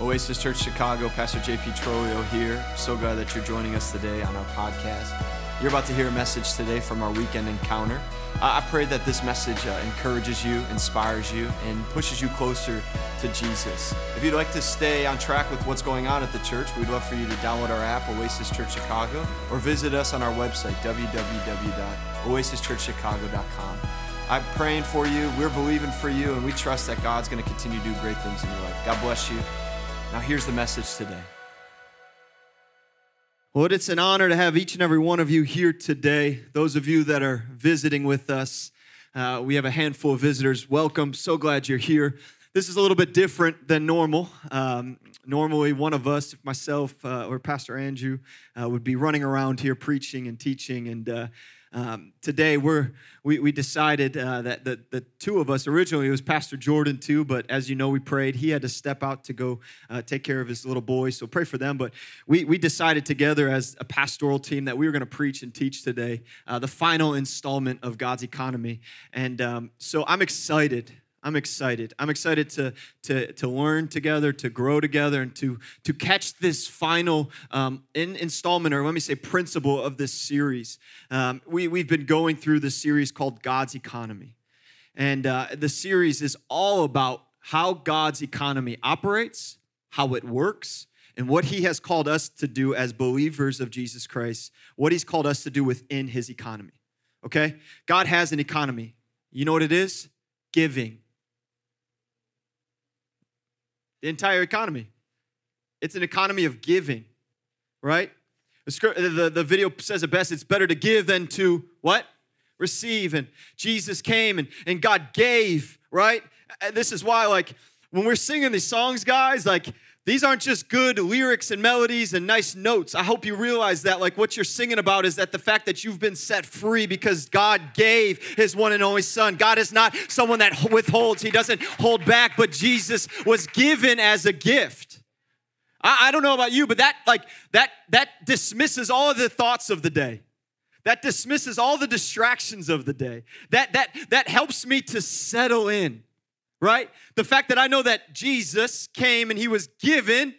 Oasis Church Chicago, Pastor JP Trolio here. So glad that you're joining us today on our podcast. You're about to hear a message today from our weekend encounter. I pray that this message uh, encourages you, inspires you, and pushes you closer to Jesus. If you'd like to stay on track with what's going on at the church, we'd love for you to download our app, Oasis Church Chicago, or visit us on our website, www.oasischurchchicago.com. I'm praying for you, we're believing for you, and we trust that God's going to continue to do great things in your life. God bless you. Now, here's the message today. Well, it's an honor to have each and every one of you here today. Those of you that are visiting with us, uh, we have a handful of visitors. Welcome. So glad you're here. This is a little bit different than normal. Um, normally, one of us, myself uh, or Pastor Andrew, uh, would be running around here preaching and teaching and uh, um, today we're we, we decided uh, that the, the two of us originally it was pastor jordan too but as you know we prayed. He had to step out to go uh, take care of his little boy so pray for them. But we, we decided together as a pastoral team that we were going to preach and teach today uh, the final installment of god's economy. And um, so i'm excited I'm excited. I'm excited to, to, to learn together, to grow together, and to, to catch this final um, in, installment, or let me say, principle of this series. Um, we, we've been going through this series called God's Economy. And uh, the series is all about how God's economy operates, how it works, and what He has called us to do as believers of Jesus Christ, what He's called us to do within His economy. Okay? God has an economy. You know what it is? Giving the entire economy. It's an economy of giving, right? The, the, the video says it best it's better to give than to what? Receive. And Jesus came and, and God gave, right? And this is why, like, when we're singing these songs, guys, like, these aren't just good lyrics and melodies and nice notes. I hope you realize that, like, what you're singing about is that the fact that you've been set free because God gave his one and only Son. God is not someone that withholds, he doesn't hold back, but Jesus was given as a gift. I, I don't know about you, but that, like, that, that dismisses all of the thoughts of the day. That dismisses all the distractions of the day. That, that, that helps me to settle in right? The fact that I know that Jesus came and he was given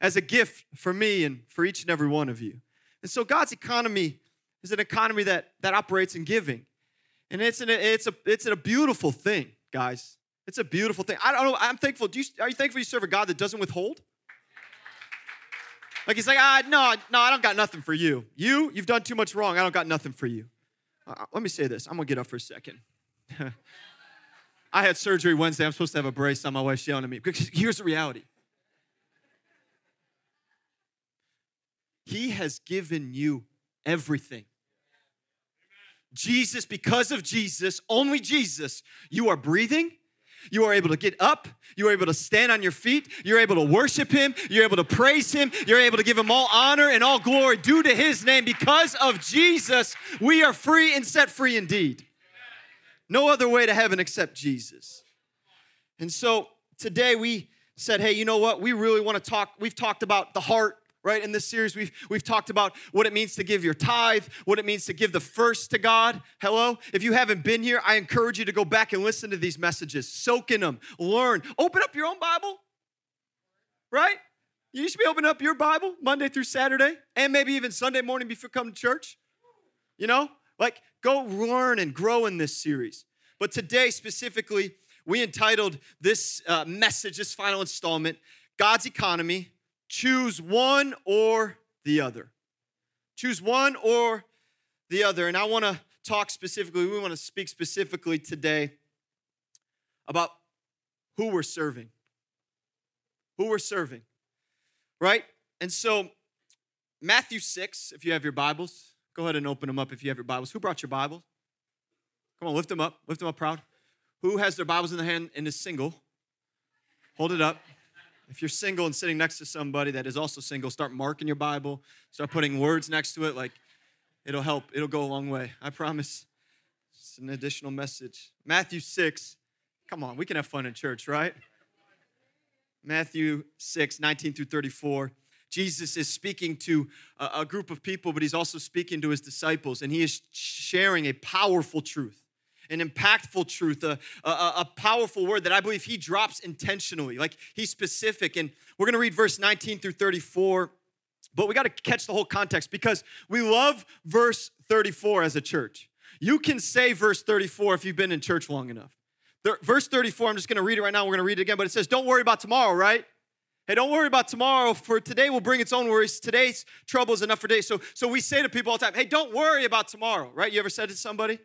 as a gift for me and for each and every one of you. And so God's economy is an economy that, that operates in giving. And it's, an, it's, a, it's a beautiful thing, guys. It's a beautiful thing. I don't know. I'm thankful. Do you, are you thankful you serve a God that doesn't withhold? Like he's like, ah, no, no, I don't got nothing for you. You, you've done too much wrong. I don't got nothing for you. Uh, let me say this. I'm gonna get up for a second. I had surgery Wednesday. I'm supposed to have a brace on. My wife's yelling at me. Because here's the reality He has given you everything. Jesus, because of Jesus, only Jesus, you are breathing. You are able to get up. You are able to stand on your feet. You're able to worship Him. You're able to praise Him. You're able to give Him all honor and all glory due to His name. Because of Jesus, we are free and set free indeed. No other way to heaven except Jesus. And so today we said, hey, you know what? We really want to talk. We've talked about the heart, right? In this series, we've, we've talked about what it means to give your tithe, what it means to give the first to God. Hello? If you haven't been here, I encourage you to go back and listen to these messages, soak in them, learn. Open up your own Bible, right? You should be opening up your Bible Monday through Saturday, and maybe even Sunday morning before come to church. You know, like, go learn and grow in this series. But today, specifically, we entitled this uh, message, this final installment, God's Economy Choose One or the Other. Choose one or the other. And I want to talk specifically, we want to speak specifically today about who we're serving. Who we're serving, right? And so, Matthew 6, if you have your Bibles, Go ahead and open them up if you have your Bibles. Who brought your Bibles? Come on, lift them up. Lift them up proud. Who has their Bibles in the hand and is single? Hold it up. If you're single and sitting next to somebody that is also single, start marking your Bible. Start putting words next to it. Like it'll help. It'll go a long way. I promise. It's an additional message. Matthew 6. Come on, we can have fun in church, right? Matthew 6, 19 through 34. Jesus is speaking to a, group of people, but he's also speaking to his disciples, and he is sharing a powerful truth. an impactful truth, a, a, a powerful word that I believe he drops intentionally. Like he's specific. And we're going to read verse 19 through 34. But we got to catch the whole context because we love verse 34 as a church. You can say verse 34 if you've been in church long enough. verse 34, I'm just going to read it right now. We're going to read it again, but it says, Don't worry about tomorrow, right? Hey, don't worry about tomorrow, for today will bring its own worries. Today's trouble is enough for today. So, so we say to people all the time, hey, don't worry about tomorrow, right? You ever said to somebody?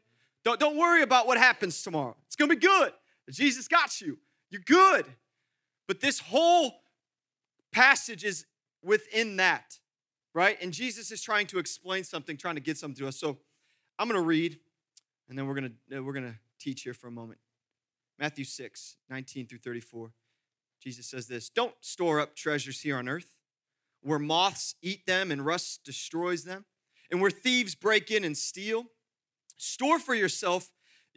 Don't, don't worry about what happens tomorrow. It's gonna be good. Jesus got you. You're good. But this whole passage is within that, right? And Jesus is trying to explain something, trying to get something to us. So I'm gonna read, and then we're gonna we're gonna teach here for a moment. Matthew 6, 19 through 34. Jesus says this Don't store up treasures here on earth, where moths eat them and rust destroys them, and where thieves break in and steal. Store for yourself,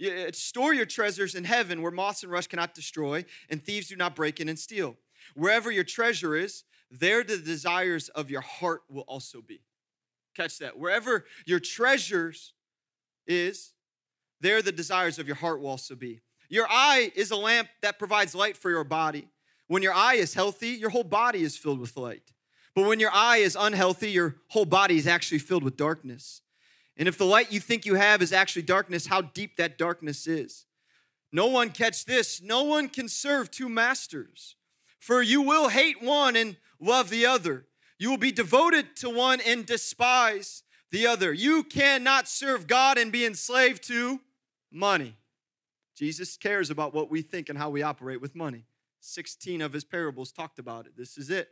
uh, store your treasures in heaven, where moths and rust cannot destroy, and thieves do not break in and steal. Wherever your treasure is, there the desires of your heart will also be. Catch that. Wherever your treasures is, there the desires of your heart will also be. Your eye is a lamp that provides light for your body. When your eye is healthy, your whole body is filled with light. But when your eye is unhealthy, your whole body is actually filled with darkness. And if the light you think you have is actually darkness, how deep that darkness is. No one catch this, no one can serve two masters. For you will hate one and love the other. You will be devoted to one and despise the other. You cannot serve God and be enslaved to money. Jesus cares about what we think and how we operate with money. 16 of his parables talked about it. This is it.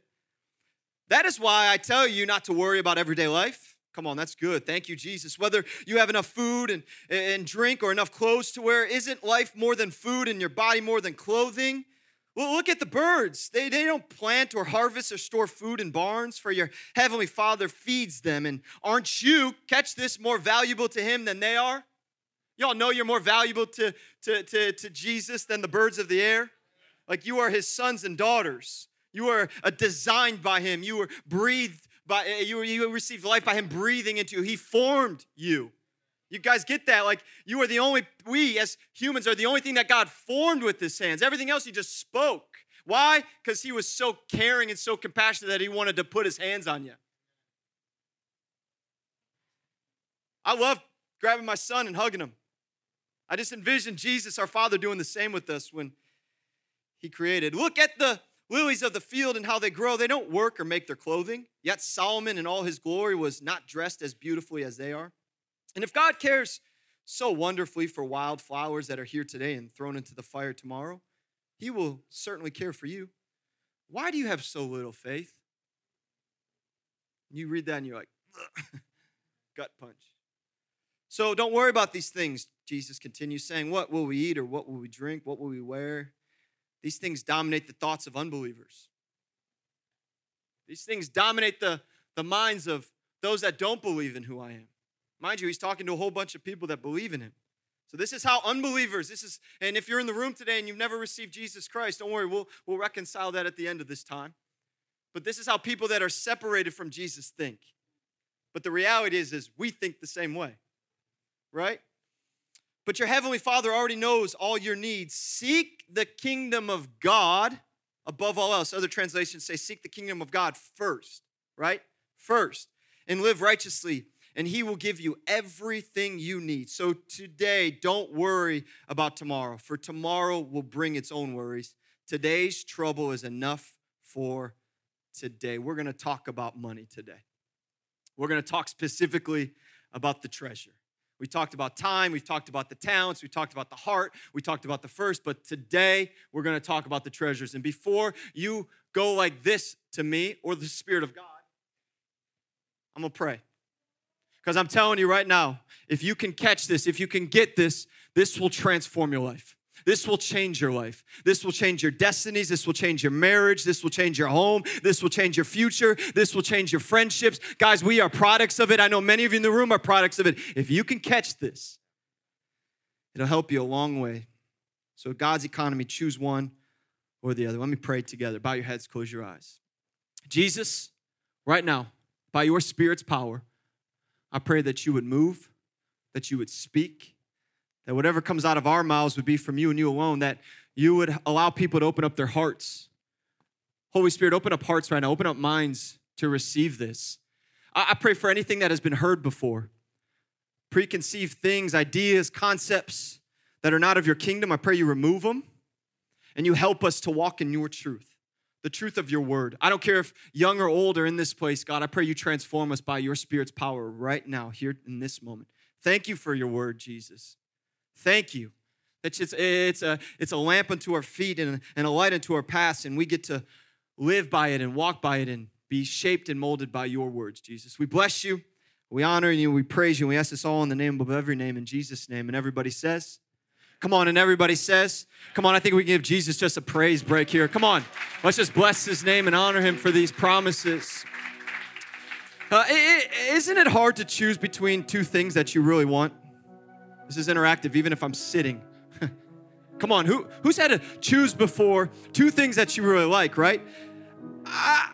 That is why I tell you not to worry about everyday life. Come on, that's good. Thank you, Jesus. Whether you have enough food and, and drink or enough clothes to wear, isn't life more than food and your body more than clothing? Well, look at the birds. They, they don't plant or harvest or store food in barns, for your heavenly Father feeds them. And aren't you, catch this, more valuable to Him than they are? Y'all know you're more valuable to, to, to, to Jesus than the birds of the air? Like you are his sons and daughters. You are designed by him. You were breathed by, uh, you, you received life by him breathing into you. He formed you. You guys get that? Like you are the only, we as humans are the only thing that God formed with his hands. Everything else he just spoke. Why? Because he was so caring and so compassionate that he wanted to put his hands on you. I love grabbing my son and hugging him. I just envision Jesus, our Father, doing the same with us when he created. Look at the lilies of the field and how they grow. They don't work or make their clothing. Yet Solomon in all his glory was not dressed as beautifully as they are. And if God cares so wonderfully for wildflowers that are here today and thrown into the fire tomorrow, he will certainly care for you. Why do you have so little faith? You read that and you're like, gut punch. So don't worry about these things. Jesus continues saying, What will we eat or what will we drink? What will we wear? These things dominate the thoughts of unbelievers. These things dominate the, the minds of those that don't believe in who I am. Mind you, he's talking to a whole bunch of people that believe in him. So this is how unbelievers, this is, and if you're in the room today and you've never received Jesus Christ, don't worry, we'll, we'll reconcile that at the end of this time. But this is how people that are separated from Jesus think. But the reality is, is we think the same way, right? But your heavenly Father already knows all your needs. Seek the kingdom of God above all else. Other translations say, seek the kingdom of God first, right? First. And live righteously, and He will give you everything you need. So today, don't worry about tomorrow, for tomorrow will bring its own worries. Today's trouble is enough for today. We're going to talk about money today. We're going to talk specifically about the treasure. We talked about time, we've talked about the talents, we talked about the heart, we talked about the first, but today we're going to talk about the treasures. And before you go like this to me or the Spirit of God, I'm going to pray. Because I'm telling you right now, if you can catch this, if you can get this, this will transform your life. This will change your life. This will change your destinies. This will change your marriage. This will change your home. This will change your future. This will change your friendships. Guys, we are products of it. I know many of you in the room are products of it. If you can catch this, it'll help you a long way. So, God's economy, choose one or the other. Let me pray together. Bow your heads, close your eyes. Jesus, right now, by your Spirit's power, I pray that you would move, that you would speak that whatever comes out of our mouths would be from you and you alone, that you would allow people to open up their hearts. Holy Spirit, open up hearts right now, open up minds to receive this. I, pray for anything that has been heard before preconceived things, ideas, concepts that are not of your kingdom. I pray you remove them and you help us to walk in your truth, the truth of your word. I don't care if young or old are in this place, God. I pray you transform us by your Spirit's power right now, here in this moment. Thank you for your word, Jesus. Thank you. It's, it's, it's, a, it's a lamp unto our feet and, and a light unto our paths, and we get to live by it and walk by it and be shaped and molded by your words, Jesus. We bless you. We honor you. We praise you. We ask this all in the name of every name, in Jesus' name. And everybody says, Come on, and everybody says, Come on, I think we can give Jesus just a praise break here. Come on, let's just bless his name and honor him for these promises. Uh, is not it hard to choose between two things that you really want? This is interactive, even if I'm sitting. Come on, who, who's had to choose before two things that you really like, right? I,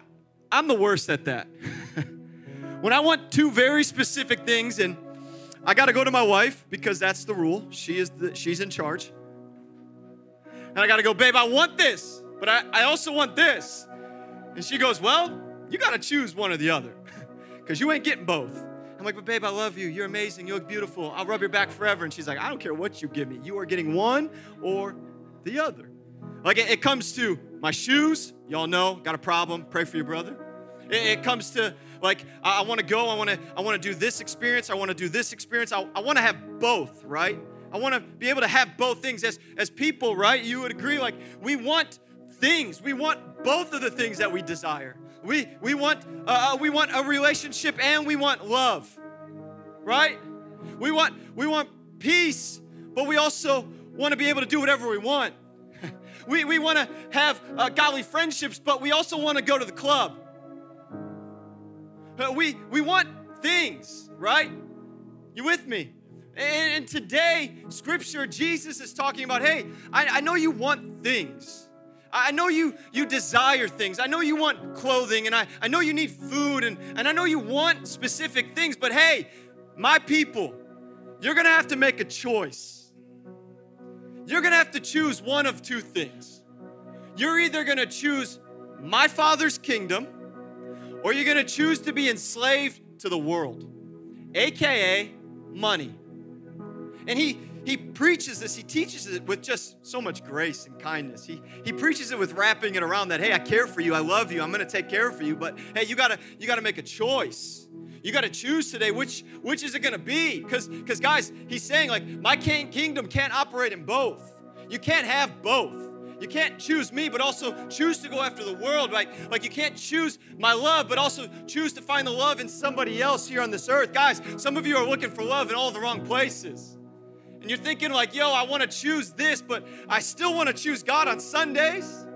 I'm the worst at that. when I want two very specific things and I got to go to my wife because that's the rule. She is the, she's in charge. And I got to go, babe, I want this, but I, I also want this. And she goes, well, you got to choose one or the other because you ain't getting both. I'm like, but babe, I love you. You're amazing. You look beautiful. I'll rub your back forever. And she's like, I don't care what you give me. You are getting one or the other. Like it, it comes to my shoes. Y'all know, got a problem. Pray for your brother. It, it comes to like I, I want to go. I want to. I want to do this experience. I want to do this experience. I, I want to have both. Right. I want to be able to have both things. As as people, right? You would agree. Like we want things. We want both of the things that we desire. We we want uh, uh we want a relationship and we want love. Right. We want we want peace, but we also want to be able to do whatever we want. we we want to have uh, godly friendships, but we also want to go to the club. Uh, we, we want things, right? You with me? And, today, scripture, Jesus is talking about hey, I, I know you want things. I know you you desire things. I know you want clothing and I, I know you need food and, and I know you want specific things, but hey, my people, you're gonna have to make a choice. You're gonna have to choose one of two things. You're either gonna choose my father's kingdom or you're to choose to be enslaved to the world, aka money. And he he preaches this, he teaches it with just so much grace and kindness. He he preaches it with wrapping it around that, hey, I care for you, I love you, I'm gonna take care for you, but hey, you gotta you gotta make a choice. You gotta choose today which which is it gonna be? Because because guys, he's saying like my kingdom can't operate in both. You can't have both. You can't choose me, but also choose to go after the world. Like, like you can't choose my love, but also choose to find the love in somebody else here on this earth. Guys, some of you are looking for love in all the wrong places. And you're thinking, like, yo, I want to choose this, but I still want to choose God on Sundays.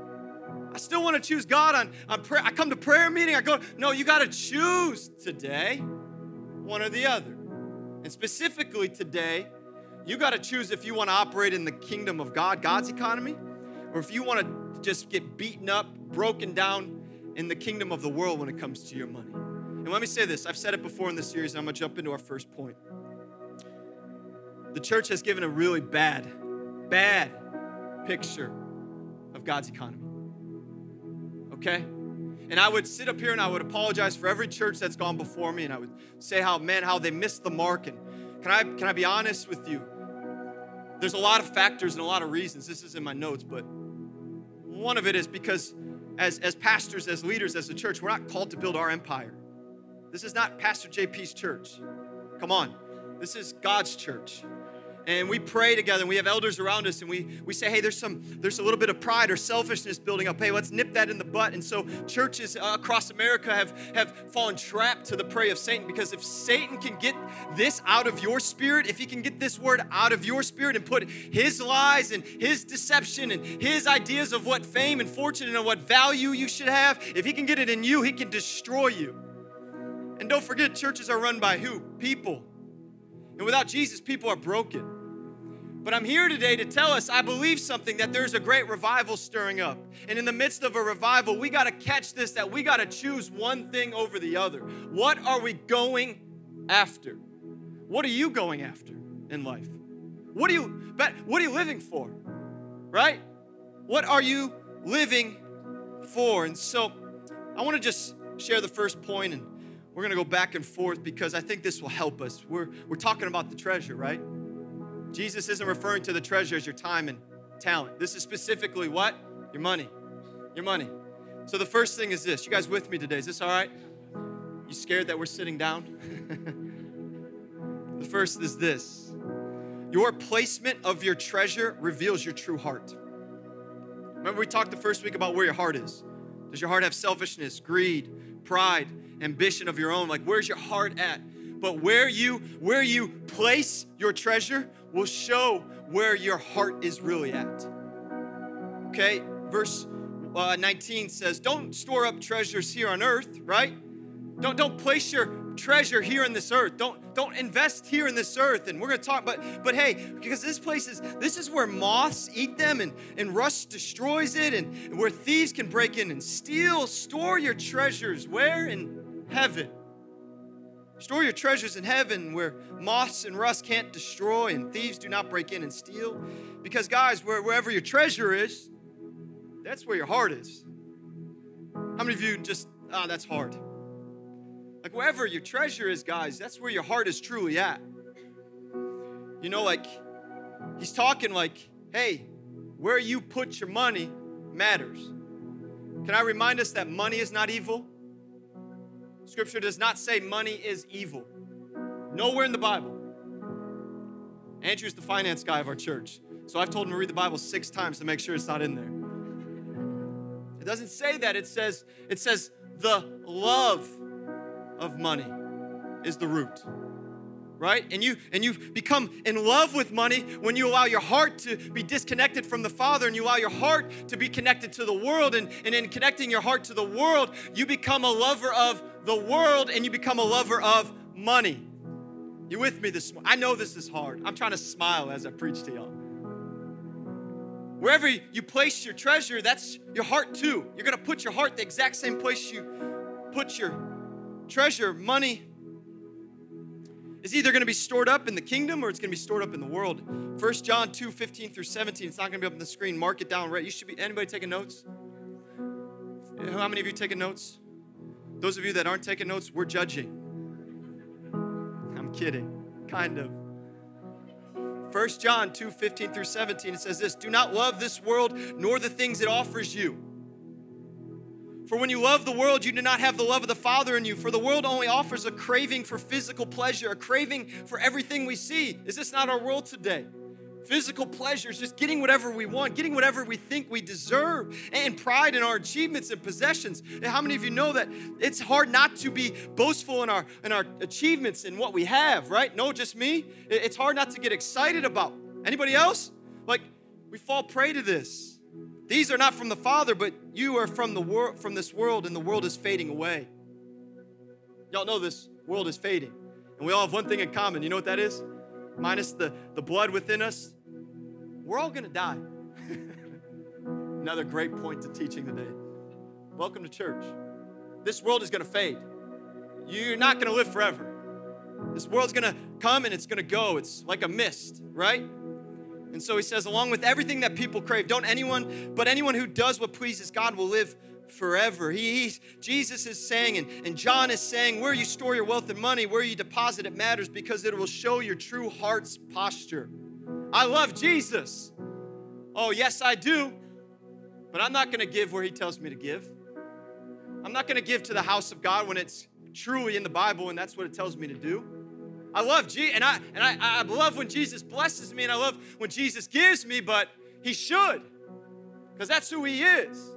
I still want to choose God on, on prayer. I come to prayer meeting, I go, no, you got to choose today one or the other. And specifically today, you got to choose if you want to operate in the kingdom of God, God's economy, or if you want to just get beaten up, broken down in the kingdom of the world when it comes to your money. And let me say this I've said it before in this series, and I'm going to jump into our first point. The church has given a really bad, bad picture of God's economy. Okay? And I would sit up here and I would apologize for every church that's gone before me, and I would say how, man, how they missed the mark. And can I, can I be honest with you? There's a lot of factors and a lot of reasons. This is in my notes, but one of it is because as, as pastors, as leaders, as a church, we're not called to build our empire. This is not Pastor JP's church. Come on. This is God's church and we pray together and we have elders around us and we, we say hey there's some there's a little bit of pride or selfishness building up. Hey let's nip that in the butt and so churches uh, across america have have fallen trapped to the prey of satan because if satan can get this out of your spirit if he can get this word out of your spirit and put his lies and his deception and his ideas of what fame and fortune and what value you should have if he can get it in you he can destroy you. And don't forget churches are run by who? People. And without jesus people are broken but I'm here today to tell us I believe something that there's a great revival stirring up. And in the midst of a revival, we got to catch this that we got to choose one thing over the other. What are we going after? What are you going after in life? what are you what are you living for? Right? What are you living for? And so I want to just share the first point and we're going to go back and forth because I think this will help us. We're, we're talking about the treasure, right? Jesus isn't referring to the treasure as your time and talent. This is specifically what? Your money. Your money. So the first thing is this. You guys with me today? Is this all right? You scared that we're sitting down? the first is this. Your placement of your treasure reveals your true heart. Remember, we talked the first week about where your heart is. Does your heart have selfishness, greed, pride, ambition of your own. Like where's your heart at? But where you where you place your treasure will show where your heart is really at. Okay? Verse uh, 19 says, "Don't store up treasures here on earth, right? Don't don't place your treasure here in this earth. Don't don't invest here in this earth. And we're gonna talk, but but hey, because this place is this is where moths eat them and, and rust destroys it, and where thieves can break in and steal. Store your treasures where? In heaven. Store your treasures in heaven where moths and rust can't destroy and thieves do not break in and steal. Because, guys, where, wherever your treasure is, that's where your heart is. How many of you just, ah, oh, that's hard? Like, wherever your treasure is, guys, that's where your heart is truly at. You know, like, he's talking like, hey, where you put your money matters. Can I remind us that money is not evil? Scripture does not say money is evil. Nowhere in the Bible. Andrew's the finance guy of our church. So I've told him to read the Bible six times to make sure it's not in there. It doesn't say that. It says, it says the love of money is the root right? And you and you become in love with money when you allow your heart to be disconnected from the father and you allow your heart to be connected to the world. And, and in connecting your heart to the world you become a lover of the world and you become a lover of money. You with me this morning i know this is hard. I'm trying to smile as i preach to y'all. Wherever you place your treasure that's your heart too. You're going to put your heart the exact same place you put your treasure money is either going to be stored up in the kingdom or it's going to be stored up in the world. 1 John 2 15 through 17. It's not going to be up on the screen. Mark it down right. You should be, anybody taking notes? How many of you taking notes? Those of you that aren't taking notes, we're judging. I'm kidding, kind of. 1 John 2 15 through 17, it says this Do not love this world nor the things it offers you. For when you love the world, you do not have the love of the Father in you. For the world only offers a craving for physical pleasure, a craving for everything we see. Is this not our world today? Physical pleasures, just getting whatever we want, getting whatever we think we deserve, and pride in our achievements and possessions. And how many of you know that it's hard not to be boastful in our in our achievements and what we have, right? No, just me. It's hard not to get excited about. Anybody else? Like we fall prey to this. These are not from the Father, but you are from the world from this world, and the world is fading away. Y'all know this world is fading. And we all have one thing in common. You know what that is? Minus the, the blood within us, we're all gonna die. Another great point to teaching today. Welcome to church. This world is gonna fade. You're not gonna live forever. This world's gonna come and it's gonna go. It's like a mist, right? And so he says, along with everything that people crave, don't anyone, but anyone who does what pleases God will live forever. He, Jesus is saying, and, and John is saying, where you store your wealth and money, where you deposit it matters because it will show your true heart's posture. I love Jesus. Oh, yes, I do. But I'm not going to give where he tells me to give. I'm not going to give to the house of God when it's truly in the Bible and that's what it tells me to do. I love Jesus, and I and I, I love when Jesus blesses me, and I love when Jesus gives me, but he should. Because that's who he is.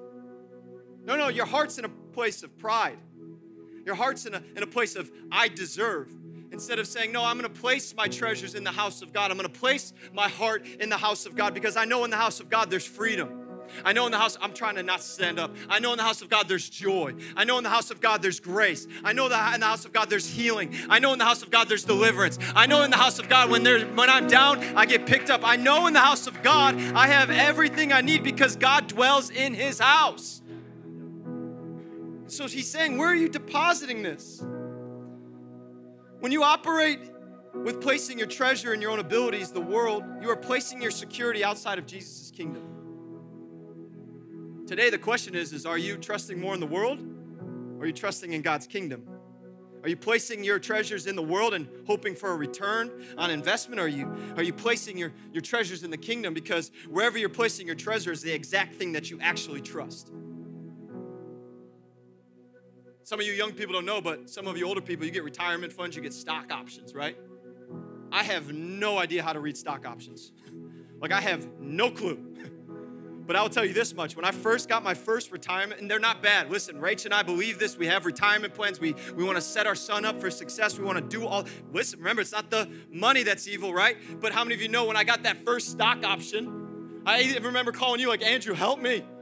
No, no, your heart's in a place of pride. Your heart's in a, in a place of I deserve. Instead of saying, No, I'm gonna place my treasures in the house of God. I'm gonna place my heart in the house of God because I know in the house of God there's freedom. I know in the house, I'm trying to not stand up. I know in the house of God there's joy. I know in the house of God there's grace. I know that in the house of God there's healing. I know in the house of God there's deliverance. I know in the house of God when there when I'm down, I get picked up. I know in the house of God I have everything I need because God dwells in his house. So he's saying, where are you depositing this? When you operate with placing your treasure in your own abilities, the world, you are placing your security outside of Jesus' kingdom. Today, the question is, is are you trusting more in the world or are you trusting in God's kingdom? Are you placing your treasures in the world and hoping for a return on investment? Are you, are you placing your, your treasures in the kingdom? Because wherever you're placing your treasure is the exact thing that you actually trust. Some of you young people don't know, but some of you older people, you get retirement funds, you get stock options, right? I have no idea how to read stock options. Like, I have no clue. But I will tell you this much when I first got my first retirement, and they're not bad. Listen, Rach and I believe this. We have retirement plans. We, we want to set our son up for success. We want to do all. Listen, remember, it's not the money that's evil, right? But how many of you know when I got that first stock option, I remember calling you, like, Andrew, help me.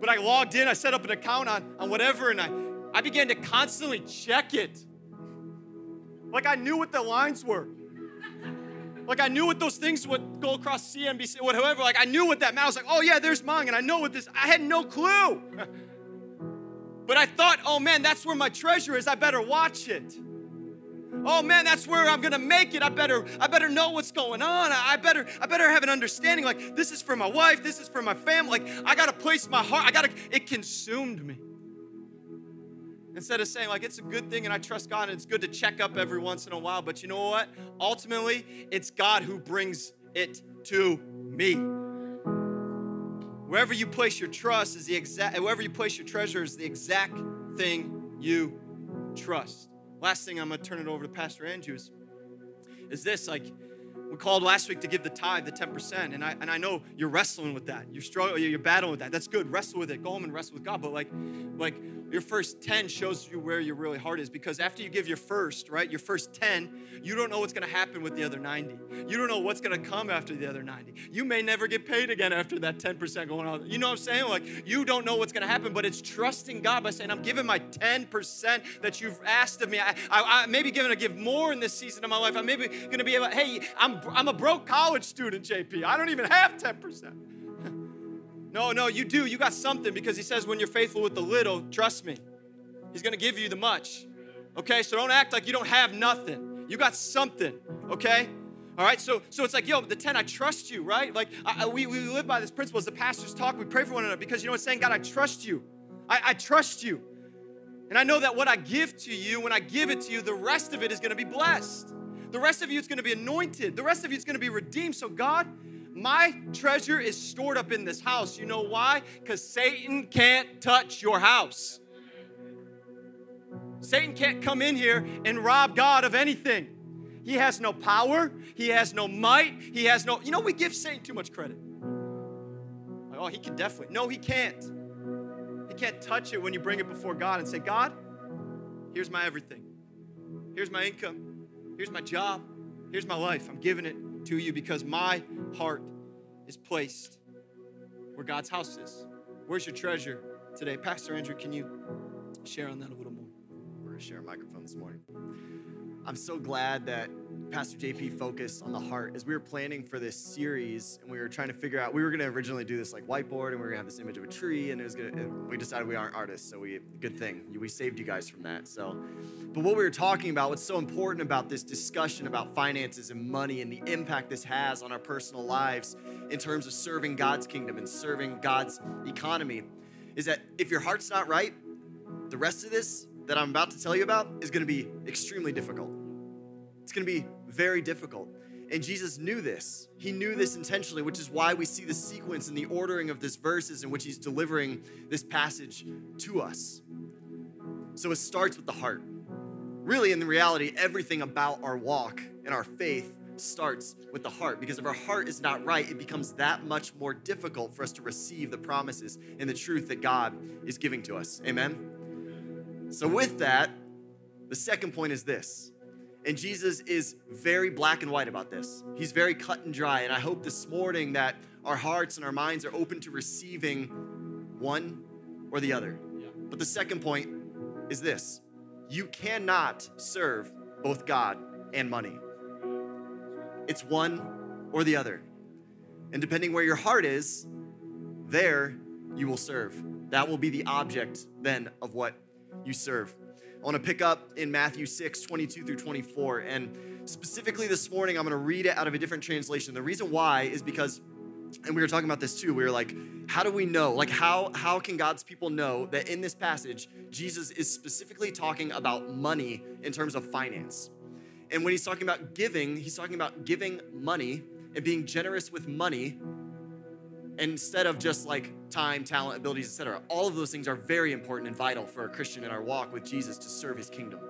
But I logged in, I set up an account on, on whatever, and I, I began to constantly check it. Like I knew what the lines were. Like I knew what those things would go across CNBC, whatever. Like I knew what that meant. I was like, oh yeah, there's mine, and I know what this. I had no clue. but I thought, oh man, that's where my treasure is. I better watch it. Oh man, that's where I'm gonna make it. I better, I better know what's going on. I better, I better have an understanding. Like this is for my wife. This is for my family. Like I gotta place my heart. I gotta. It consumed me. Instead of saying, like, it's a good thing and I trust God and it's good to check up every once in a while, but you know what? Ultimately, it's God who brings it to me. Wherever you place your trust is the exact, wherever you place your treasure is the exact thing you trust. Last thing I'm gonna turn it over to Pastor Andrews is this like, we called last week to give the tithe, the 10%, and I and I know you're wrestling with that. You're struggling, you're battling with that. That's good. Wrestle with it. Go home and wrestle with God. But like, like your first 10 shows you where your really heart is because after you give your first, right, your first 10, you don't know what's going to happen with the other 90. You don't know what's going to come after the other 90. You may never get paid again after that 10% going on. You know what I'm saying? Like, you don't know what's going to happen, but it's trusting God by saying, I'm giving my 10% that you've asked of me. I, I, I maybe going to give more in this season of my life. I'm maybe going to be able, hey, I'm, I'm a broke college student, JP. I don't even have 10%. No, no, you do. You got something because he says when you're faithful with the little, trust me, he's going to give you the much. Okay? So don't act like you don't have nothing. You got something, okay? All right, so so it's like, yo, the 10, I trust you, right? Like, I, we, we live by this principle as the pastors talk, we pray for one another because you know what I'm saying? God, I trust you. I, I trust you. And I know that what I give to you, when I give it to you, the rest of it is to be blessed. The rest of you is to be anointed. The rest of you is to be redeemed. So, God, my treasure is stored up in this house. You know why? Because Satan can't touch your house. Satan can't come in here and rob God of anything. He has no power, he has no might, he has no. You know, we give Satan too much credit. Like, oh, he can definitely. No, he can't. He can't touch it when you bring it before God and say, God, here's my everything. Here's my income. Here's my job. Here's my life. I'm giving it to you because my heart is placed where God's house is. Where's your treasure today? Pastor Andrew, can you share on that a little more? We're going to share a microphone this morning. I'm so glad that Pastor JP focused on the heart. As we were planning for this series and we were trying to figure out, we were going to originally do this like whiteboard and we were going to have this image of a tree and it was going to, we decided we aren't artists, so we, good thing. We saved you guys from that. So, but what we were talking about, what's so important about this discussion about finances and money and the impact this has on our personal lives in terms of serving God's kingdom and serving God's economy is that if your heart's not right, the rest of this that I'm about to tell you about is going to be extremely difficult. It's going to be very difficult. And Jesus knew this. He knew this intentionally, which is why we see the sequence and the ordering of this verses in which he's delivering this passage to us. So it starts with the heart. Really, in the reality, everything about our walk and our faith starts with the heart because if our heart is not right, it becomes that much more difficult for us to receive the promises and the truth that God is giving to us. Amen? So, with that, the second point is this and Jesus is very black and white about this. He's very cut and dry. And I hope this morning that our hearts and our minds are open to receiving one or the other. Yeah. But the second point is this you cannot serve both God and money, it's one or the other. And depending where your heart is, there you will serve. That will be the object then of what you serve. I want to pick up in Matthew 6, 22 through 24. And specifically this morning, I'm going to read it out of a different translation. The reason why is because, and we were talking about this too, we were like, how do we know? Like, how, how can God's people know that in this passage, Jesus is specifically talking about money in terms of finance? And when he's talking about giving, he's talking about giving money and being generous with money instead of just like time, talent, abilities, etc. All of those things are very important and vital for a Christian in our walk with Jesus to serve his kingdom.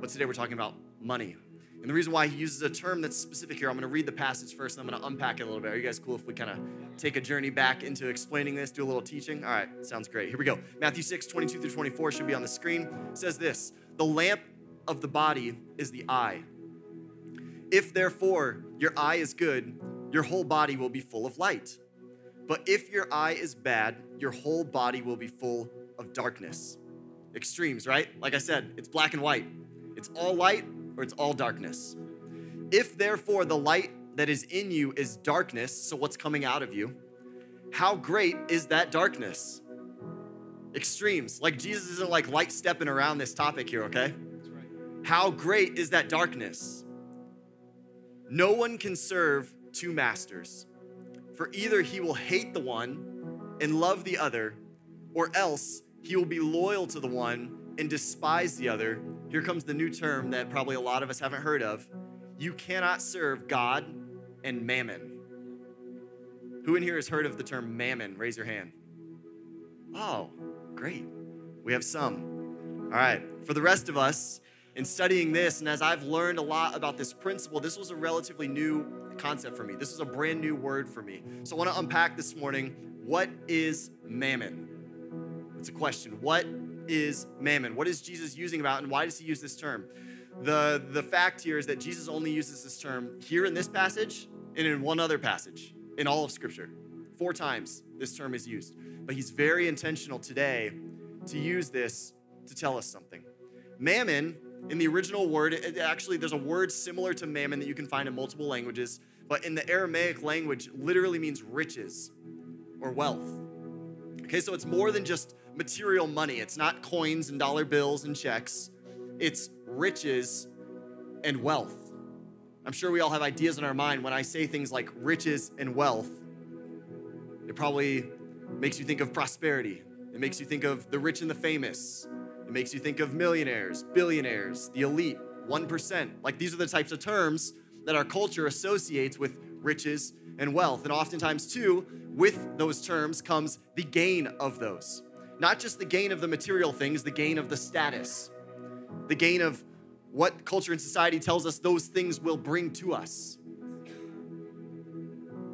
But today we're talking about money. And the reason why he uses a term that's specific here, I'm going to read the passage first and I'm going to unpack it a little bit. Are you guys cool if we kind of take a journey back into explaining this, do a little teaching? All right, sounds great. Here we go. Matthew 6, 22 through 24 should be on the screen. It says this The lamp of the body is the eye. If therefore your eye is good, your whole body will be full of light. But if your eye is bad, your whole body will be full of darkness. Extremes, right? Like I said, it's black and white. It's all light or it's all darkness. If therefore the light that is in you is darkness, so what's coming out of you, how great is that darkness? Extremes. Like Jesus isn't like light stepping around this topic here, okay? How great is that darkness? No one can serve two masters. For either he will hate the one and love the other, or else he will be loyal to the one and despise the other. Here comes the new term that probably a lot of us haven't heard of. You cannot serve God and mammon. Who in here has heard of the term mammon? Raise your hand. Oh, great. We have some. All right. For the rest of us, in studying this, and as I've learned a lot about this principle, this was a relatively new concept for me. This is a brand new word for me. So I want to unpack this morning what is mammon? It's a question. What is mammon? What is Jesus using about and why does he use this term? The, the fact here is that Jesus only uses this term here in this passage and in one other passage in all of Scripture. Four times this term is used. But he's very intentional today to use this to tell us something. Mammon in the original word, it actually, there's a word similar to mammon that you can find in multiple languages, but in the Aramaic language, literally means riches or wealth. Okay, so it's more than just material money. It's not coins and dollar bills and checks, it's riches and wealth. I'm sure we all have ideas in our mind when I say things like riches and wealth. It probably makes you think of prosperity. It makes you think of the rich and the famous. It makes you think of millionaires, billionaires, the elite, 1%. Like these are the types of terms that our culture associates with riches and wealth. And oftentimes, too, with those terms comes the gain of those. Not just the gain of the material things, the gain of the status, the gain of what culture and society tells us those things will bring to us.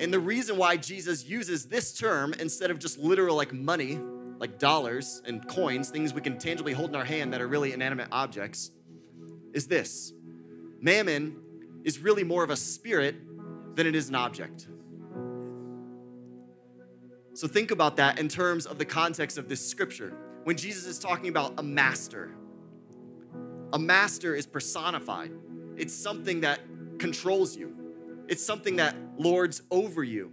And the reason why Jesus uses this term instead of just literal like money like dollars and coins, things we can tangibly hold in our hand that are really inanimate objects, is this Mammon is really more of a spirit than it is an object. So think about that in terms of the context of this scripture. When Jesus is talking about a master, a master is personified. It's something that controls you, it's something that lords over you.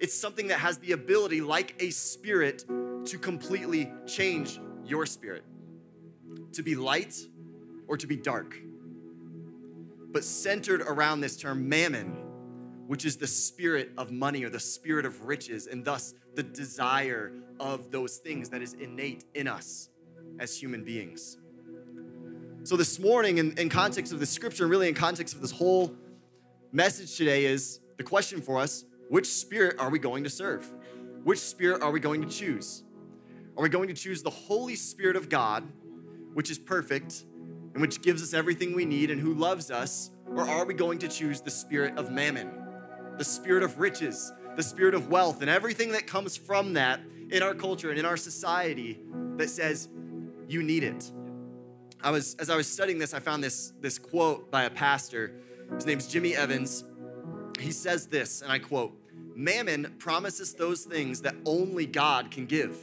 It's something that has the ability, like a spirit, to completely change your spirit to be light or to be dark. But centered around this term mammon, which is the spirit of money or the spirit of riches, and thus the desire of those things that is innate in us as human beings. So, this morning, in, in context of the scripture, and really in context of this whole message today, is the question for us which spirit are we going to serve? Which spirit are we going to choose? Are we going to choose the Holy Spirit of God, which is perfect and which gives us everything we need and who loves us? Or are we going to choose the spirit of mammon, the spirit of riches, the spirit of wealth, and everything that comes from that in our culture and in our society that says you need it? I was as I was studying this, I found this, this quote by a pastor. His name's Jimmy Evans. He says this, and I quote, Mammon promises those things that only God can give.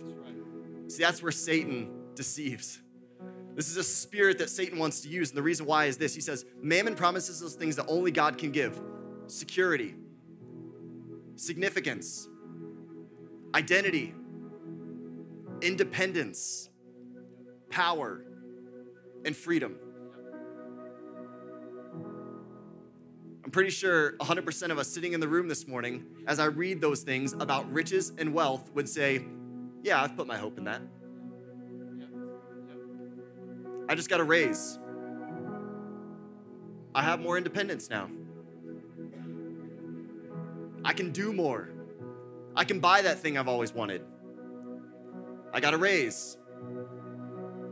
See, that's where Satan deceives. This is a spirit that Satan wants to use. And the reason why is this He says, Mammon promises those things that only God can give security, significance, identity, independence, power, and freedom. I'm pretty sure 100% of us sitting in the room this morning, as I read those things about riches and wealth, would say, Yeah, I've put my hope in that. I just got a raise. I have more independence now. I can do more. I can buy that thing I've always wanted. I got a raise.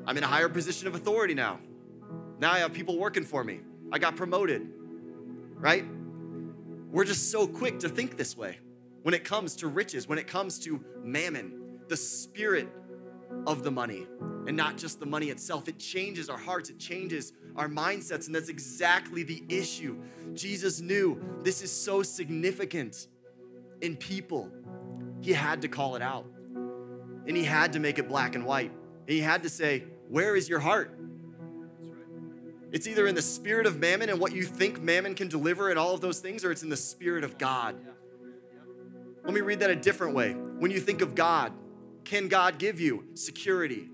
I'm in a higher position of authority now. Now I have people working for me. I got promoted, right? We're just so quick to think this way when it comes to riches, when it comes to mammon, the spirit of the money, and not just the money itself. It changes our hearts, it changes our mindsets, and that's exactly the issue. Jesus knew this is so significant in people. He had to call it out, and he had to make it black and white. And he had to say, Where is your heart? It's either in the spirit of mammon and what you think mammon can deliver and all of those things, or it's in the spirit of God. Let me read that a different way. When you think of God, can God give you security,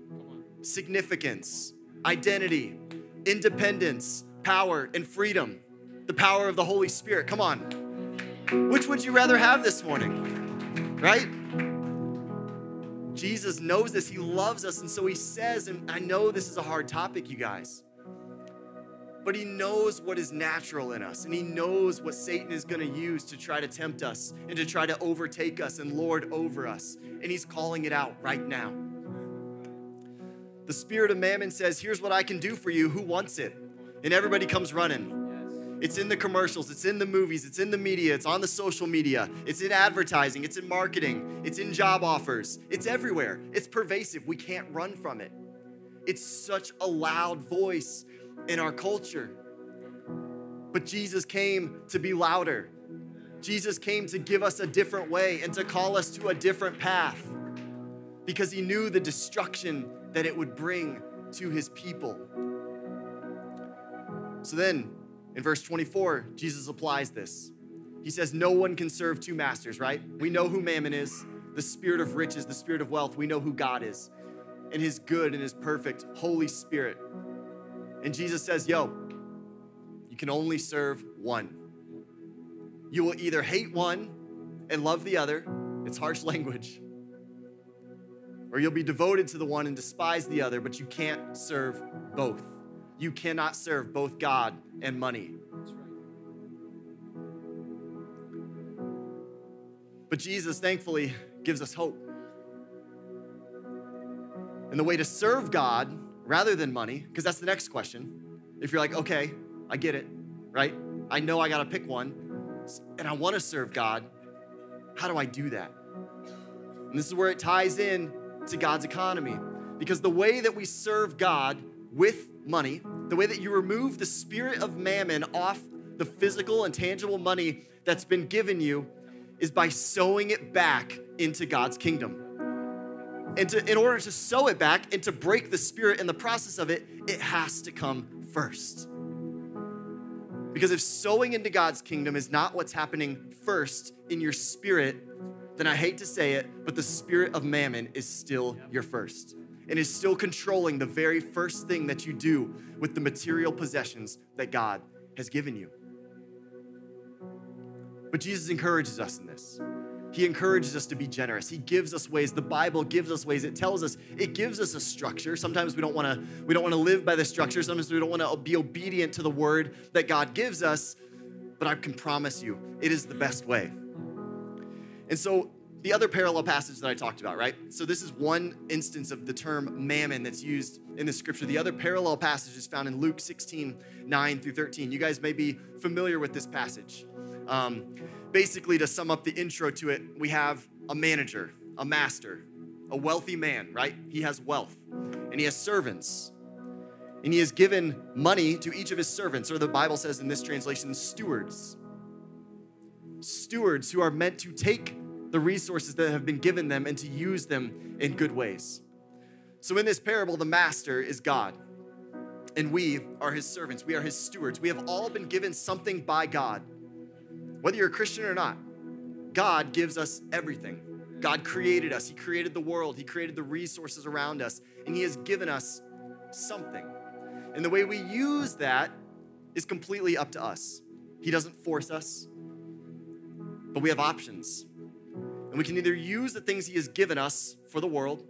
significance, identity, independence, power, and freedom? The power of the Holy Spirit. Come on. Which would you rather have this morning? Right? Jesus knows this. He loves us. And so he says, and I know this is a hard topic, you guys, but he knows what is natural in us. And he knows what Satan is going to use to try to tempt us and to try to overtake us and lord over us. And he's calling it out right now. The spirit of mammon says, Here's what I can do for you. Who wants it? And everybody comes running. It's in the commercials, it's in the movies, it's in the media, it's on the social media, it's in advertising, it's in marketing, it's in job offers, it's everywhere. It's pervasive. We can't run from it. It's such a loud voice in our culture. But Jesus came to be louder. Jesus came to give us a different way and to call us to a different path because he knew the destruction that it would bring to his people. So then, in verse 24, Jesus applies this. He says, No one can serve two masters, right? We know who mammon is, the spirit of riches, the spirit of wealth. We know who God is, and his good and his perfect Holy Spirit. And Jesus says, Yo, you can only serve one. You will either hate one and love the other, it's harsh language, or you'll be devoted to the one and despise the other, but you can't serve both. You cannot serve both God and money. But Jesus, thankfully, gives us hope. And the way to serve God rather than money, because that's the next question. If you're like, okay, I get it, right? I know I got to pick one, and I want to serve God. How do I do that? And this is where it ties in to God's economy. Because the way that we serve God with money, the way that you remove the spirit of mammon off the physical and tangible money that's been given you, is by sowing it back into God's kingdom. And to, in order to sow it back and to break the spirit in the process of it, it has to come first. Because if sowing into God's kingdom is not what's happening first in your spirit, then I hate to say it, but the spirit of mammon is still your first and is still controlling the very first thing that you do with the material possessions that God has given you. But Jesus encourages us in this. He encourages us to be generous. He gives us ways. The Bible gives us ways. It tells us, it gives us a structure. Sometimes we don't want to we don't want to live by the structure. Sometimes we don't want to be obedient to the word that God gives us, but I can promise you, it is the best way. And so the other parallel passage that I talked about, right? So this is one instance of the term mammon that's used in the scripture. The other parallel passage is found in Luke 16, 9 through 13. You guys may be familiar with this passage. Um, basically, to sum up the intro to it, we have a manager, a master, a wealthy man, right? He has wealth and he has servants. And he has given money to each of his servants, or the Bible says in this translation, stewards. Stewards who are meant to take the resources that have been given them and to use them in good ways. So, in this parable, the master is God, and we are his servants. We are his stewards. We have all been given something by God. Whether you're a Christian or not, God gives us everything. God created us, He created the world, He created the resources around us, and He has given us something. And the way we use that is completely up to us. He doesn't force us, but we have options. And we can either use the things He has given us for the world,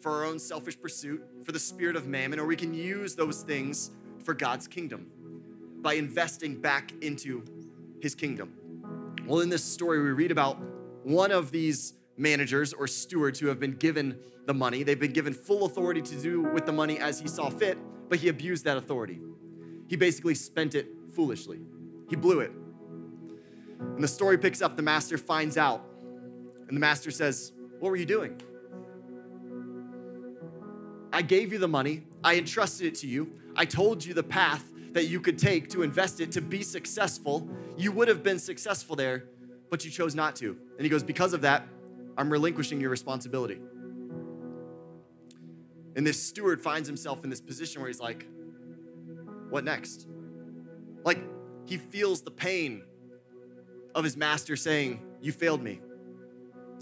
for our own selfish pursuit, for the spirit of mammon, or we can use those things for God's kingdom by investing back into His kingdom. Well, in this story, we read about one of these managers or stewards who have been given the money. They've been given full authority to do with the money as he saw fit, but he abused that authority. He basically spent it foolishly, he blew it. And the story picks up, the master finds out, and the master says, What were you doing? I gave you the money, I entrusted it to you, I told you the path that you could take to invest it to be successful. You would have been successful there, but you chose not to. And he goes, Because of that, I'm relinquishing your responsibility. And this steward finds himself in this position where he's like, What next? Like, he feels the pain of his master saying, You failed me.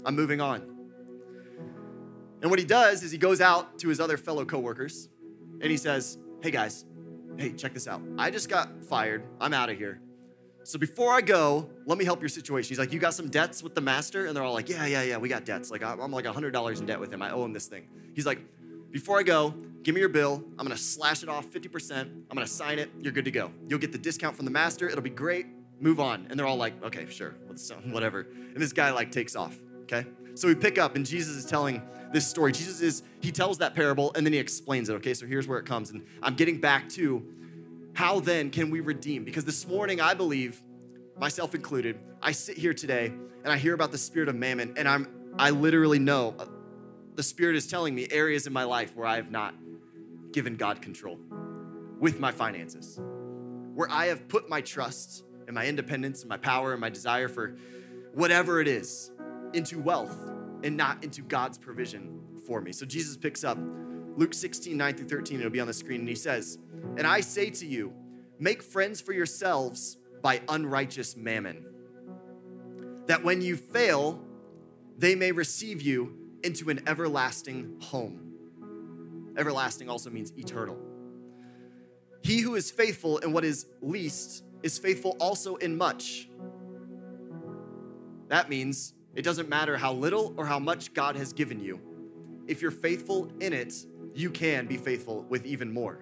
I'm moving on. And what he does is he goes out to his other fellow coworkers and he says, Hey guys, hey, check this out. I just got fired. I'm out of here. So before I go, let me help your situation. He's like, You got some debts with the master? And they're all like, Yeah, yeah, yeah, we got debts. Like, I'm like $100 in debt with him. I owe him this thing. He's like, Before I go, give me your bill. I'm gonna slash it off 50%. I'm gonna sign it. You're good to go. You'll get the discount from the master. It'll be great. Move on. And they're all like, Okay, sure, uh, whatever. And this guy like takes off. Okay? So we pick up, and Jesus is telling this story. Jesus is, he tells that parable and then he explains it. Okay, so here's where it comes. And I'm getting back to how then can we redeem? Because this morning, I believe, myself included, I sit here today and I hear about the spirit of mammon, and I'm I literally know uh, the spirit is telling me areas in my life where I have not given God control with my finances, where I have put my trust and my independence and my power and my desire for whatever it is into wealth and not into God's provision for me. So Jesus picks up Luke 16, 9 through 13. It'll be on the screen. And he says, And I say to you, make friends for yourselves by unrighteous mammon, that when you fail, they may receive you into an everlasting home. Everlasting also means eternal. He who is faithful in what is least is faithful also in much. That means it doesn't matter how little or how much God has given you. If you're faithful in it, you can be faithful with even more.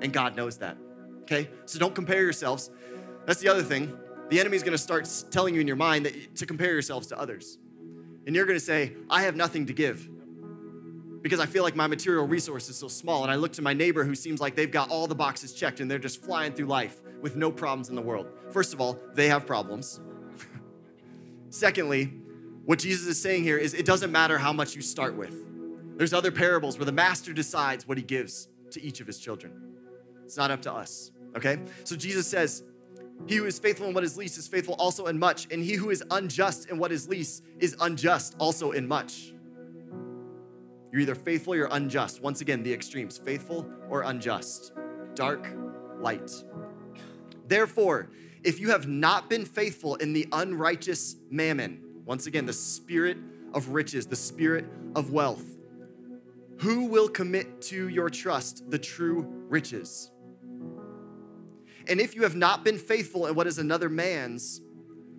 And God knows that. Okay? So don't compare yourselves. That's the other thing. The enemy's gonna start telling you in your mind that to compare yourselves to others. And you're gonna say, I have nothing to give because I feel like my material resource is so small. And I look to my neighbor who seems like they've got all the boxes checked and they're just flying through life with no problems in the world. First of all, they have problems. Secondly, what Jesus is saying here is it doesn't matter how much you start with. There's other parables where the master decides what he gives to each of his children. It's not up to us, okay? So Jesus says, He who is faithful in what is least is faithful also in much, and he who is unjust in what is least is unjust also in much. You're either faithful or unjust. Once again, the extremes faithful or unjust, dark, light. Therefore, if you have not been faithful in the unrighteous mammon, once again, the spirit of riches, the spirit of wealth. Who will commit to your trust the true riches? And if you have not been faithful in what is another man's,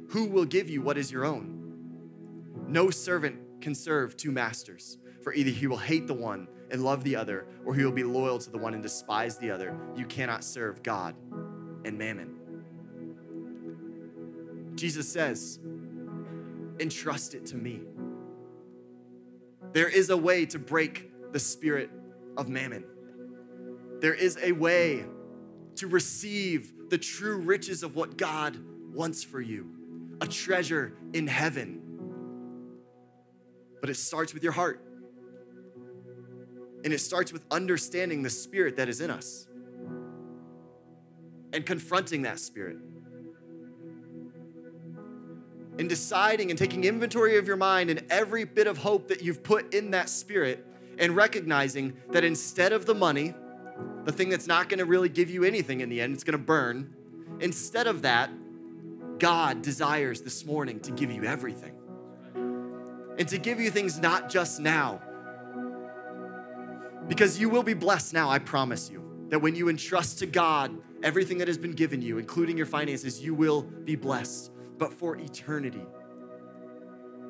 who will give you what is your own? No servant can serve two masters, for either he will hate the one and love the other, or he will be loyal to the one and despise the other. You cannot serve God and mammon. Jesus says, entrust it to me. There is a way to break the spirit of mammon. There is a way to receive the true riches of what God wants for you a treasure in heaven. But it starts with your heart. And it starts with understanding the spirit that is in us and confronting that spirit and deciding and taking inventory of your mind and every bit of hope that you've put in that spirit and recognizing that instead of the money, the thing that's not gonna really give you anything in the end, it's gonna burn, instead of that, God desires this morning to give you everything. And to give you things not just now, because you will be blessed now, I promise you. that when you entrust to God everything that has been given you, including your finances, you will be blessed. But for eternity,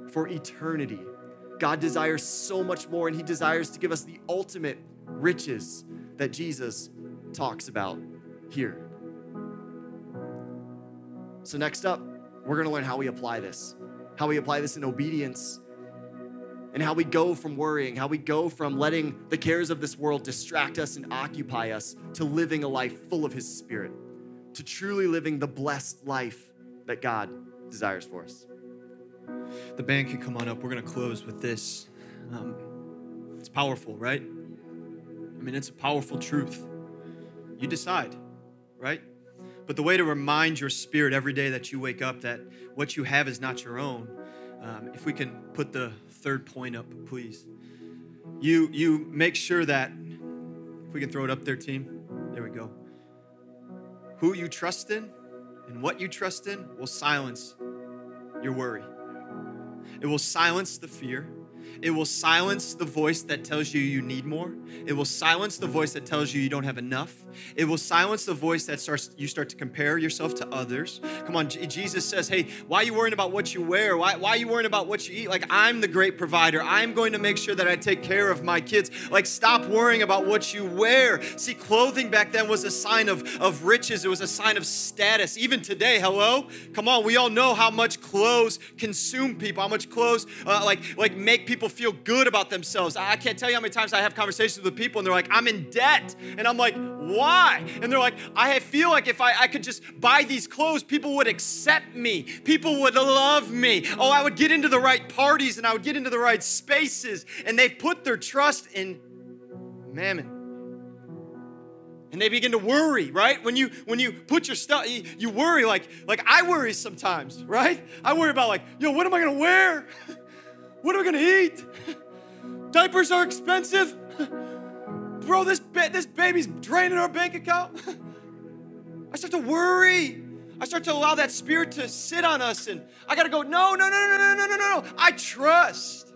for eternity, God desires so much more, and He desires to give us the ultimate riches that Jesus talks about here. So, next up, we're gonna learn how we apply this, how we apply this in obedience, and how we go from worrying, how we go from letting the cares of this world distract us and occupy us to living a life full of His Spirit, to truly living the blessed life that God desires for us. The band can come on up. We're going to close with this. Um, it's powerful, right? I mean, it's a powerful truth. You decide, right? But the way to remind your spirit every day that you wake up that what you have is not your own, um, if we can put the third point up, please. You, you make sure that, if we can throw it up there, team. There we go. Who you trust in and what you trust in will silence your worry. It will silence the fear. It will silence the voice that tells you you need more. It will silence the voice that tells you you don't have enough. It will silence the voice that starts you start to compare yourself to others. Come on, Jesus says, "Hey, why are you worrying about what you wear? Why, why are you worrying about what you eat? Like I'm the great provider. I'm going to make sure that I take care of my kids. Like stop worrying about what you wear. See, clothing back then was a sign of, of riches. It was a sign of status. Even today, hello? Come on, we all know how much clothes consume people, how much clothes uh, like, like make people feel good about themselves. I can't tell you how many times I have conversations with people and they're like, I'm in debt. And I'm like, why? And they're like, I feel like if I, I could just buy these clothes, people would accept me. People would love me. Oh, I would get into the right parties and I would get into the right spaces. And they've put their trust in mammon and they begin to worry right when you when you put your stuff you, you, worry like like i worry sometimes right i worry about like yo what am i gonna wear What are we gonna eat? Diapers are expensive. Bro, this ba- this baby's draining our bank account. I start to worry. I start to allow that spirit to sit on us, and I gotta go. No, no, no, no, no, no, no, no. I trust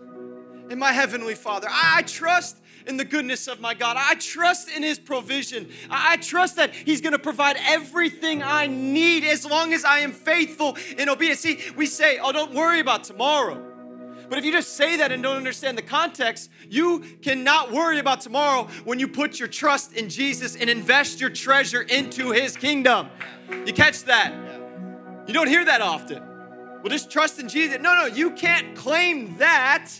in my heavenly Father. I, I trust in the goodness of my God. I trust in His provision. I trust that He's going to provide everything I need as long as I am faithful in obedience. See, we say, oh, don't worry about tomorrow. But if you just say that and don't understand the context, you cannot worry about tomorrow when you put your trust in Jesus and invest your treasure into His kingdom. You catch that? You don't hear that often. Well, just trust in Jesus. No, no, you can't claim that.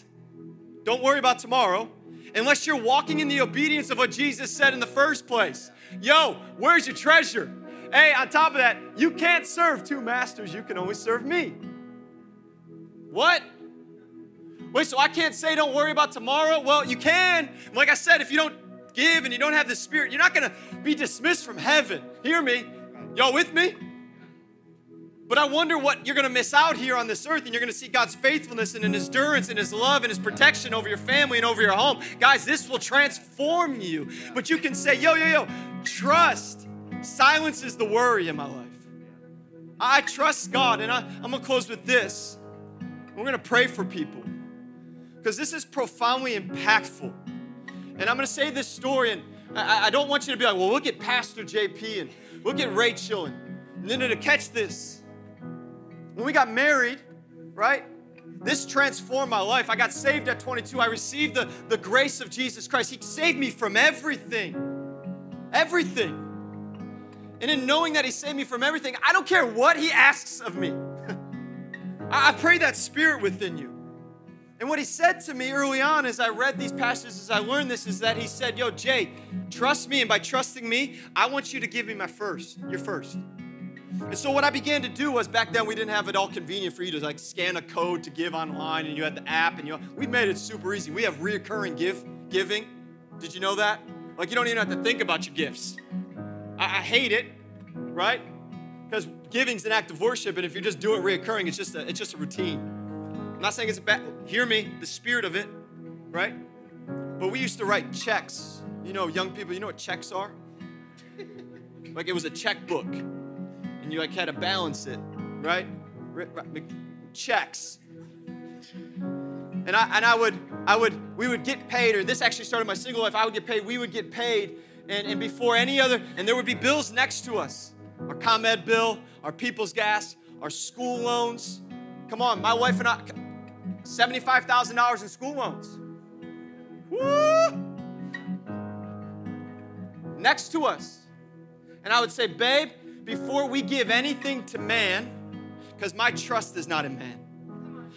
Don't worry about tomorrow unless you're walking in the obedience of what Jesus said in the first place. Yo, where's your treasure? Hey, on top of that, you can't serve two masters, you can only serve me. What? Wait, so I can't say don't worry about tomorrow? Well, you can. Like I said, if you don't give and you don't have the Spirit, you're not gonna be dismissed from heaven. Hear me? Y'all with me? But I wonder what you're going to miss out here on this earth, and you're going to see God's faithfulness and His endurance and His love and His protection over your family and over your home. Guys, this will transform you. But you can say, yo, yo, yo, trust silences the worry in my life. I trust God, and I, am going to close with this. We're going to pray for people because this is profoundly impactful. And I'm going to say this story, and I, I, don't want you to be like, well, we'll get Pastor JP and we'll get Rachel, and, and then to catch this. When we got married, right? This transformed my life. I got saved at 22. I received the, the grace of Jesus Christ. He saved me from everything. Everything. And in knowing that He saved me from everything, I don't care what He asks of me. I pray that spirit within you. And what he said to me early on as I read these passages, as I learned this, is that he said, Yo, Jay, trust me. And by trusting me, I want you to give me my first, your first. And so what I began to do was back then we didn't have it all convenient for you to like scan a code to give online and you had the app and you we made it super easy. We have reoccurring give giving. Did you know that? Like you don't even have to think about your gifts. I, I hate it, right? Because giving's an act of worship, and if you're just do it reoccurring, it's just a, it's just a routine. I'm not saying it's a bad. Hear me, the spirit of it, right? But we used to write checks. You know, young people, you know what checks are? like it was a checkbook and you like had to balance it, right? Checks. And I and I would I would we would get paid, or this actually started my single life. I would get paid. We would get paid, and, and before any other, and there would be bills next to us our ComEd bill, our People's Gas, our school loans. Come on, my wife and I, $75,000 in school loans. Woo! Next to us. And I would say, babe, before we give anything to man, because my trust is not in man.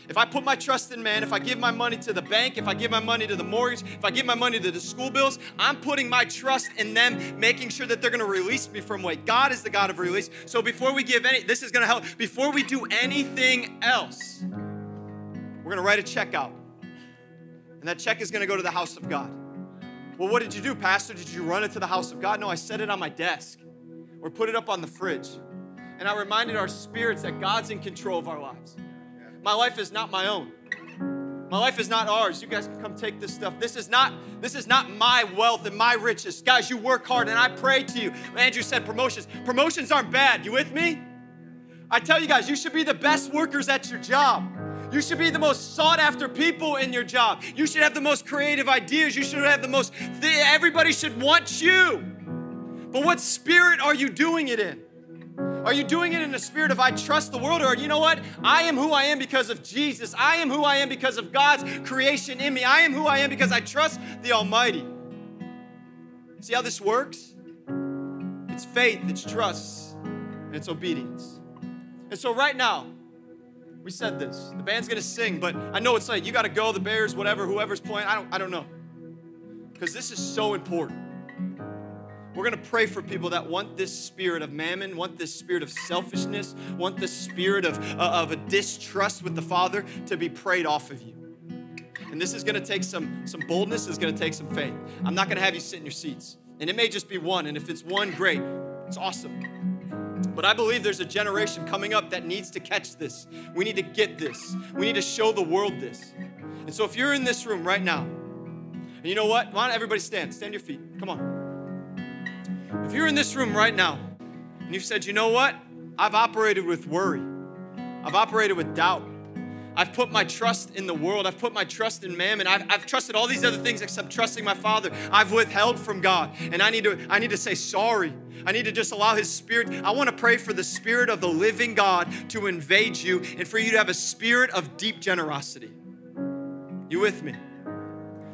If I put my trust in man, if I give my money to the bank, if I give my money to the mortgage, if I give my money to the school bills, I'm putting my trust in them, making sure that they're gonna release me from weight. God is the God of release. So before we give any, this is gonna help. Before we do anything else, we're gonna write a check out. And that check is gonna go to the house of God. Well, what did you do, Pastor? Did you run it to the house of God? No, I set it on my desk or put it up on the fridge. And I reminded our spirits that God's in control of our lives. My life is not my own. My life is not ours. You guys can come take this stuff. This is not this is not my wealth and my riches. Guys, you work hard and I pray to you. Andrew said promotions. Promotions aren't bad. You with me? I tell you guys, you should be the best workers at your job. You should be the most sought after people in your job. You should have the most creative ideas. You should have the most everybody should want you. But what spirit are you doing it in? Are you doing it in the spirit of I trust the world? Or you know what? I am who I am because of Jesus. I am who I am because of God's creation in me. I am who I am because I trust the Almighty. See how this works? It's faith, it's trust, it's obedience. And so, right now, we said this. The band's gonna sing, but I know it's like you gotta go, the Bears, whatever, whoever's playing. I don't, I don't know. Because this is so important. We're going to pray for people that want this spirit of mammon, want this spirit of selfishness, want this spirit of, uh, of a distrust with the Father to be prayed off of you. And this is going to take some, some boldness, it's going to take some faith. I'm not going to have you sit in your seats. And it may just be one. And if it's one, great. It's awesome. But I believe there's a generation coming up that needs to catch this. We need to get this. We need to show the world this. And so if you're in this room right now, and you know what? Why don't everybody stand? Stand your feet. Come on. If you're in this room right now and you've said, you know what? I've operated with worry, I've operated with doubt. I've put my trust in the world. I've put my trust in mammon. I've, I've trusted all these other things except trusting my Father. I've withheld from God. And I need to, I need to say sorry. I need to just allow His Spirit. I want to pray for the Spirit of the living God to invade you and for you to have a spirit of deep generosity. You with me?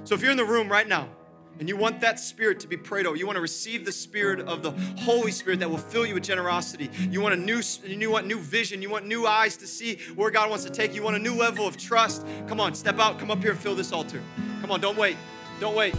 So if you're in the room right now, and you want that spirit to be prayed over. You want to receive the spirit of the Holy Spirit that will fill you with generosity. You want a new, you want new vision. You want new eyes to see where God wants to take you. You want a new level of trust. Come on, step out, come up here and fill this altar. Come on, don't wait. Don't wait.